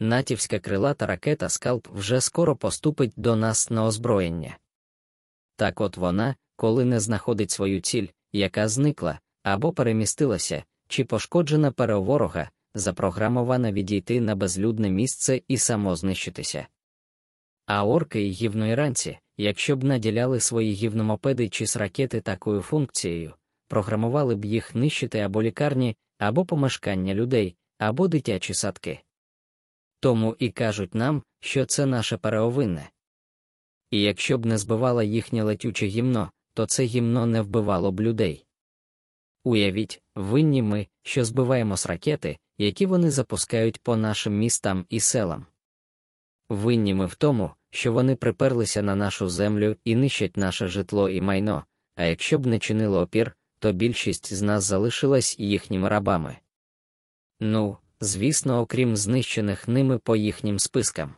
натівська крилата ракета Скалп вже скоро поступить до нас на озброєння. Так от вона, коли не знаходить свою ціль, яка зникла, або перемістилася, чи пошкоджена ППО ворога, запрограмована відійти на безлюдне місце і самознищитися. А орки й гівноіранці, якщо б наділяли свої гівномопеди чи з ракети такою функцією, програмували б їх нищити або лікарні, або помешкання людей, або дитячі садки. Тому і кажуть нам, що це наше переовинне. І якщо б не збивало їхнє летюче гімно, то це гімно не вбивало б людей. Уявіть, винні ми, що збиваємо з ракети, які вони запускають по нашим містам і селам. Винні ми в тому, що вони приперлися на нашу землю і нищать наше житло і майно, а якщо б не чинили опір, то більшість з нас залишилась їхніми рабами. Ну, звісно, окрім знищених ними по їхнім спискам.